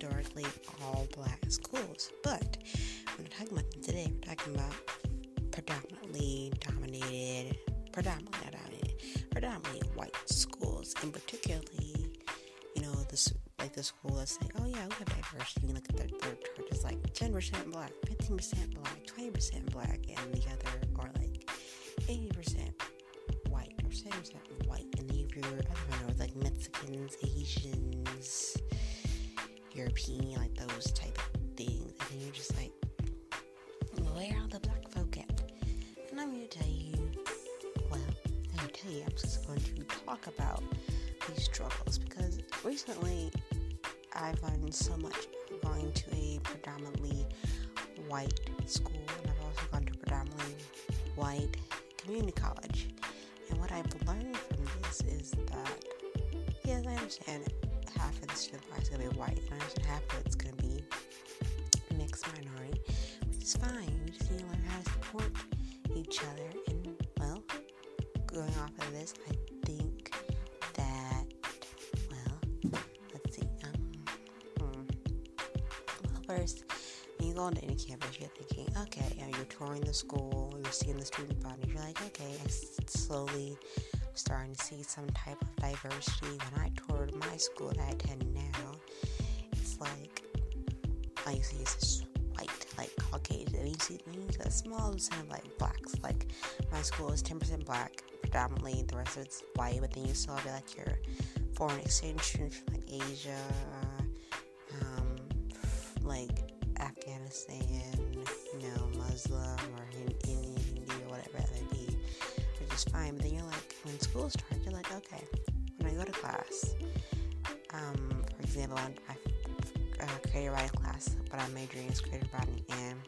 historically all black schools, but we're not talking about them today. We're talking about predominantly dominated, predominantly dominated, predominantly white schools, and particularly, you know, this like the school that's like, oh yeah, we have diversity. Like the third chart is like 10% black, 15% black, 20% black, and the other are like 80% white or 70% white. And if you're, I don't know, European, like those type of things. And you're just like, where are the black folk at? And I'm to tell you, well, I'm going to tell you, I'm just going to talk about these struggles because recently I've learned so much going to a predominantly white school, and I've also gone to predominantly white community college. And what I've learned from this is that, yes, I understand half of the student body is going to be white, and understand half of it's going to be mixed minority, which is fine. You just need to learn how to support each other. And, well, going off of this, I think that, well, let's see. Um, hmm. Well, first, when you go into any campus, you're thinking, okay, you know, you're touring the school, you're seeing the student body, you're like, okay, I slowly starting to see some type of diversity. When I toured my school that I attend now, it's like, I you see it's white, like Caucasian, and you see, you see a small percent of like blacks. Like my school is 10% black, predominantly, the rest of it's white, but then you still have like your foreign exchange students from like Asia, um, like Afghanistan, you know, Muslim or Indian, Hindi or whatever it may be, which is fine. But then you're like, when school starts, you're like, okay, when I go to class, um, for example, I, I uh, creative writing class, but I'm majoring in creative writing, and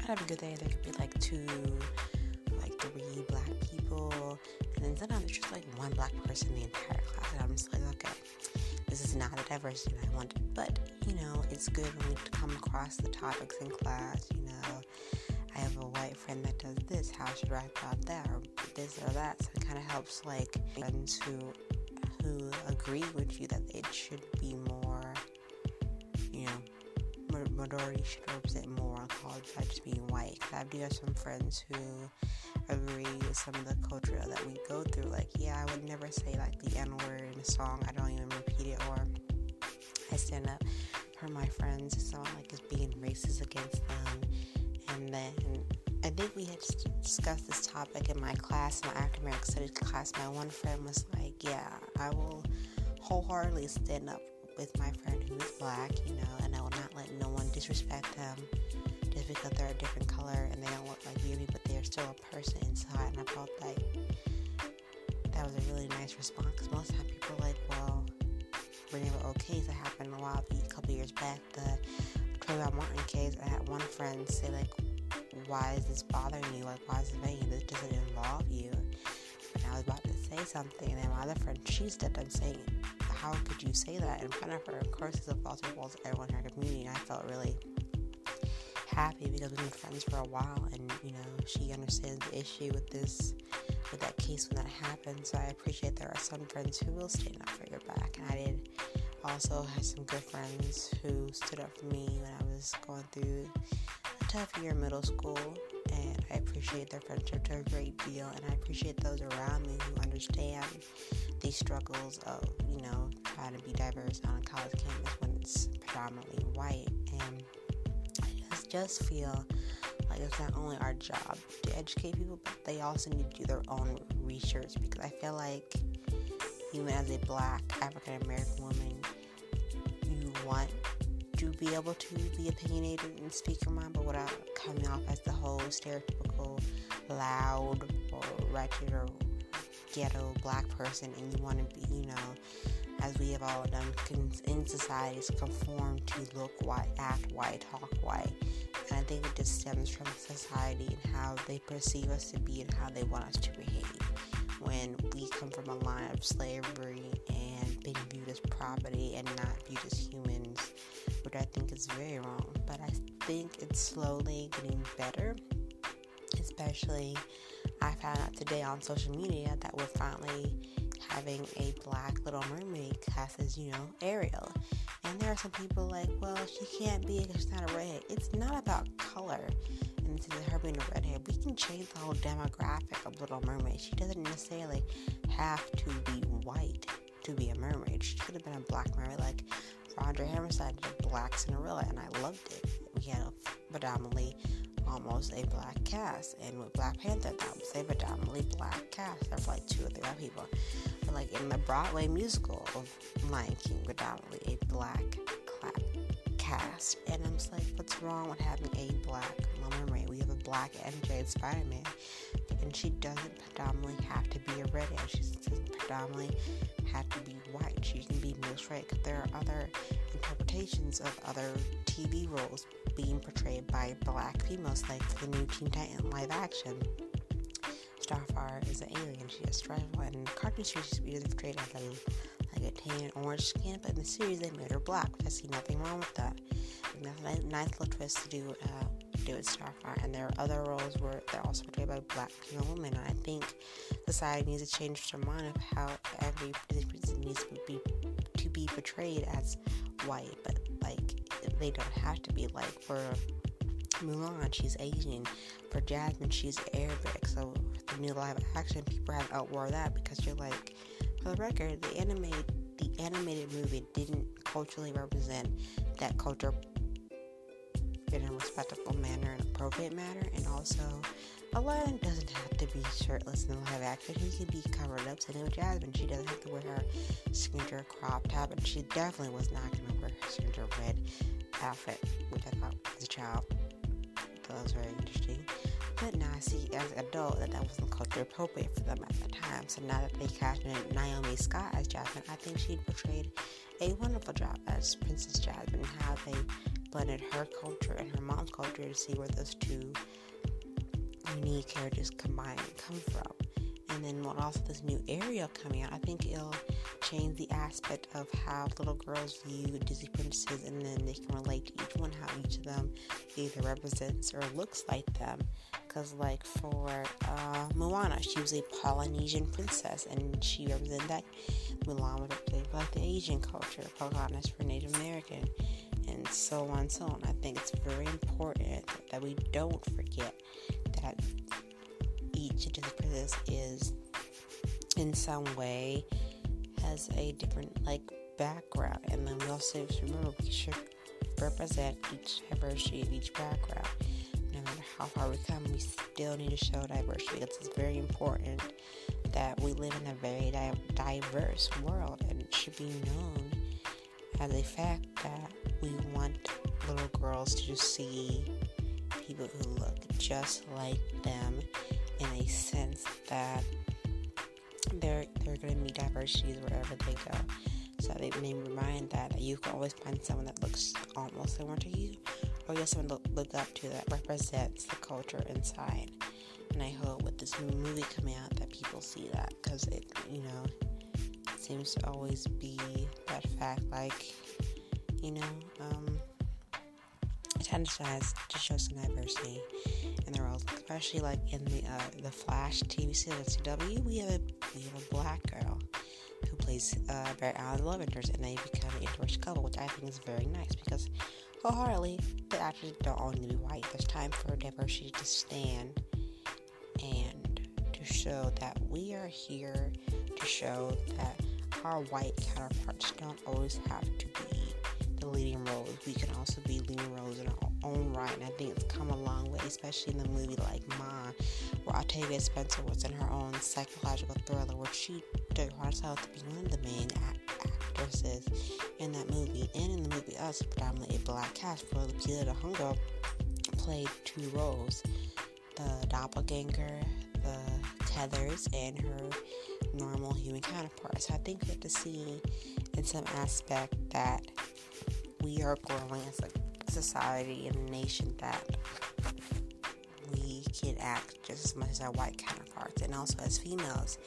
I'd have a good day. There could be like two, like three black people, and then sometimes it's just like one black person in the entire class, and I'm just like, okay this is not the diversity I wanted. But, you know, it's good when we come across the topics in class, you know. I have a white friend that does this, how should I about that, or this or that. So it kind of helps, like, friends who who agree with you that it should be more, you know, majority should represent more on college, not just being white. I do have some friends who agree with some of the culture that we go through. Like, yeah, I would never say like the N word in a song. I don't even repeat it, or I stand up for my friends. It sounds like it's being racist against them. And then I think we had discussed this topic in my class, my African American Studies class. My one friend was like, "Yeah, I will wholeheartedly stand up with my friend who is black, you know, and I will not let no one disrespect them." just because they're a different color and they don't look like me, but they're still a person inside. And I felt like that was a really nice response because most time people are like, well, whenever old case that happened a while, a couple years back, the Trayvon Martin case, I had one friend say like, why is this bothering you? Like, why is it making you? this doesn't involve you? And I was about to say something, and then my other friend, she stepped up saying, how could you say that in front of her? Of course, it's a false to everyone in her community. And I felt really happy because we've been friends for a while and you know she understands the issue with this with that case when that happened so i appreciate there are some friends who will stand up for your back and i did also have some good friends who stood up for me when i was going through tough year in middle school and i appreciate their friendship to a great deal and i appreciate those around me who understand these struggles of you know trying to be diverse on a college campus when it's predominantly white. And I just feel like it's not only our job to educate people, but they also need to do their own research because I feel like even as a black African American woman, you want to be able to be opinionated and speak your mind, but without coming off as the whole stereotypical loud or wretched or ghetto black person, and you want to be, you know, as we have all done in societies, conform to look white, act white, talk white. And I think it just stems from society and how they perceive us to be and how they want us to behave. When we come from a line of slavery and being viewed as property and not viewed as humans, which I think is very wrong. But I think it's slowly getting better, especially I found out today on social media that we're finally having a black Little Mermaid cast as, you know, Ariel. And there are some people like, well, she can't be because she's not a redhead. It's not about color. And this is her being a redhead. We can change the whole demographic of Little Mermaid. She doesn't necessarily have to be white to be a mermaid. She could have been a black mermaid like Roger Hammerstein did Black Cinderella, and I loved it. We had a predominantly almost a black cast, and with Black Panther, that was a predominantly black cast. There's like two or three black people. But like in the Broadway musical of Lion King, predominantly a black cast. And I'm just like, what's wrong with having a black Mermaid? We have a black MJ Spider-Man, and she doesn't predominantly have to be a redhead. She doesn't predominantly have to be white. She can be mixed race. There are other interpretations of other TV roles being portrayed by black females, like the new Teen Titan live action. Starfire is an alien. She has stripes, and cartoon series is portrayed as a like a tan orange skin, but in the series they made her black. I see nothing wrong with that. A nice little twist to do uh, do with Starfire. And there are other roles where they're also portrayed by black women. And I think society needs to change their mind of how every princess needs to be to be portrayed as white, but like they don't have to be. Like for Mulan, she's Asian. For Jasmine, she's Arabic. So the new live action, people have outwore that because you're like, for the record, the animated the animated movie didn't culturally represent that culture in a respectful manner and appropriate manner, and also Aladdin doesn't have to be shirtless in live action. He can be covered up. Same with Jasmine. She doesn't have to wear her signature crop top, and she definitely was not going to wear her signature red outfit, which I thought as a child that was very interesting. But now I see as an adult that that wasn't culturally appropriate for them at the time. So now that they cast Naomi Scott as Jasmine, I think she portrayed a wonderful job as Princess Jasmine, how they blended her culture and her mom's culture to see where those two unique characters combined come from. And then what also this new Ariel coming out, I think it'll change the aspect of how little girls view Disney princesses and then they can relate to each one, how each of them either represents or looks like them. Because, like, for uh, Moana, she was a Polynesian princess and she represented that. Mulan would represent like the Asian culture, Pocahontas for Native American, and so on and so on. I think it's very important that we don't forget that each princess is in some way has a different like background. And then we also remember we should represent each diversity of each background. No matter how far we come we still need to show diversity. Because it's very important that we live in a very di- diverse world and it should be known as a fact that we want little girls to see people who look just like them in a sense that there are going to be diversities wherever they go. So they may remind that you can always find someone that looks almost similar to you, or you have someone to look up to that represents the culture inside. And I hope with this new movie coming out that people see that because it, you know, seems to always be that fact. Like, you know, um, tries to show some diversity in the world, especially like in the uh, the Flash TV series CW. We have a we have a black girl who plays uh, Barry Allen love interest, and they become an interracial couple, which I think is very nice because wholeheartedly the actors don't all need to be white. There's time for diversity to stand and to show that we are here to show that our white counterparts don't always have to be the leading roles. We can also be leading roles in our own right, and I think it's come a long way, especially in the movie like Ma, where Octavia Spencer was in her own psychological thriller, where she took herself to be one of the main act- actresses in that movie, and in the movie Us, predominantly a black cast, for Lupita Nyong'o played two roles: the doppelganger, the tethers, and her normal human counterpart. So I think we have to see in some aspect that we are growing as a society and a nation that we can act just as much as our white counterparts, and also as females,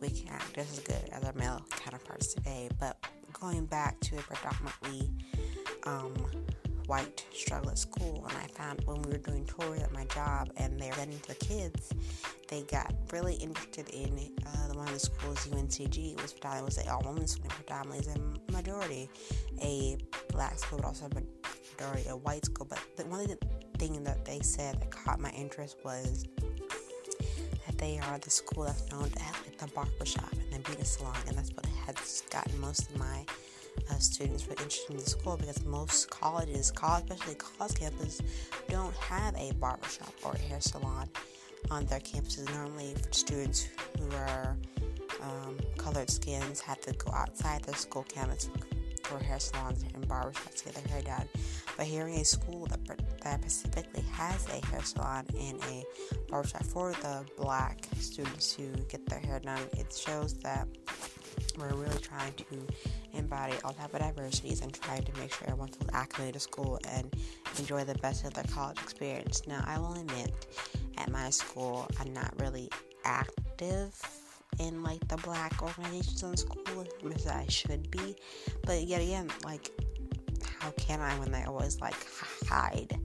we can act just as good as our male counterparts today. But going back to a predominantly um, white struggle at school. And I found when we were doing tours at my job and they were getting the kids, they got really interested in uh, one of the schools, UNCG, was predominantly was a all woman school, predominantly is a majority a black school, but also a majority a white school. But the, one of the things that they said that caught my interest was that they are the school that's known as like the barber shop and the beauty salon, and that's what has gotten most of my uh, students really interested in the school because most colleges, college, especially college campuses, don't have a barber shop or a hair salon on their campuses. Normally, for students who are um, colored skins have to go outside their school campus for hair salons and barbershops to get their hair done. But hearing a school that, that specifically has a hair salon and a barbershop for the black students who get their hair done, it shows that we're really trying to embody all type of diversities and trying to make sure everyone feels acclimated to school and enjoy the best of their college experience. Now, I will admit, at my school, I'm not really active in like the black organizations in school as I should be. But yet again, like, how can I when they always like hide?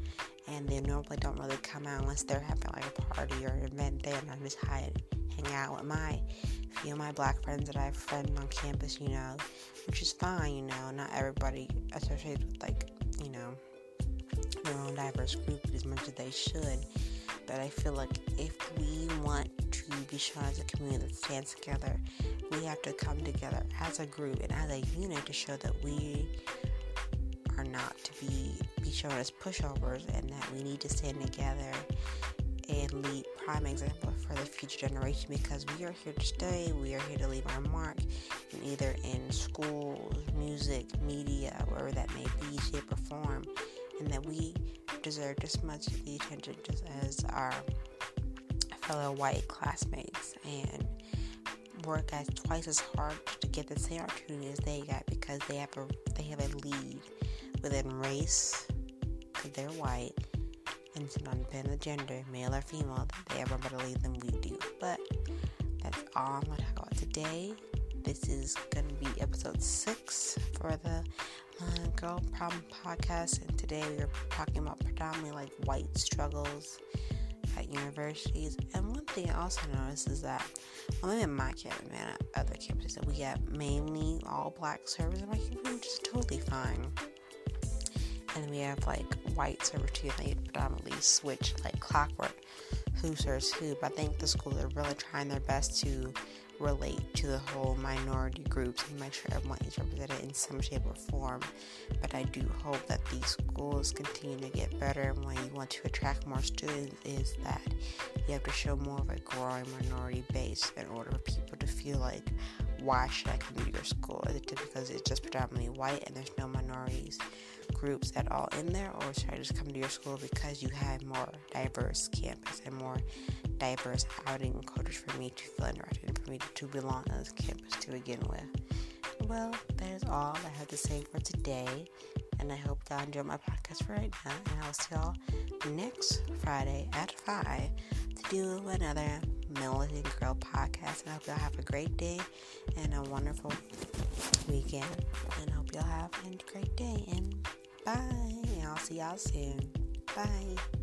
And they normally don't really come out unless they're having like a party or an event there, and I just hide, hang out with my few of my black friends that I've friend on campus, you know, which is fine, you know. Not everybody associates with like, you know, their own diverse group as much as they should. But I feel like if we want to be shown as a community that stands together, we have to come together as a group and as a unit to show that we be shown as pushovers and that we need to stand together and lead prime example for the future generation because we are here to stay. We are here to leave our mark, in either in schools, music, media, wherever that may be, shape or form, and that we deserve just much of the attention just as our fellow white classmates and work as twice as hard to get the same opportunity as they got because they have a they have a lead within race because they're white and it's not dependent on the gender, male or female, they have a better lead than we do. But that's all I'm gonna talk about today. This is gonna be episode six for the uh, Girl Problem Podcast, and today we are talking about predominantly like white struggles at universities. And one thing I also noticed is that, well, maybe in my campus, and at other campuses, that we have mainly all black servers in my campus, which is totally fine. And we have like white too, and they predominantly switch like clockwork who serves who. But I think the schools are really trying their best to relate to the whole minority groups and make sure everyone is represented in some shape or form. But I do hope that these schools continue to get better. And when you want to attract more students, is that you have to show more of a growing minority base in order for people to feel like, why should I come to your school? Is it because it's just predominantly white and there's no minorities? groups at all in there, or should I just come to your school because you have more diverse campus and more diverse outing cultures for me to feel interested and for me to belong on this campus to begin with? Well, that is all I have to say for today, and I hope y'all enjoy my podcast for right now, and I'll see y'all next Friday at 5 to do another Militant Girl podcast. And I hope y'all have a great day and a wonderful weekend. And I hope y'all have a great day. And Bye. And I'll see y'all soon. Bye.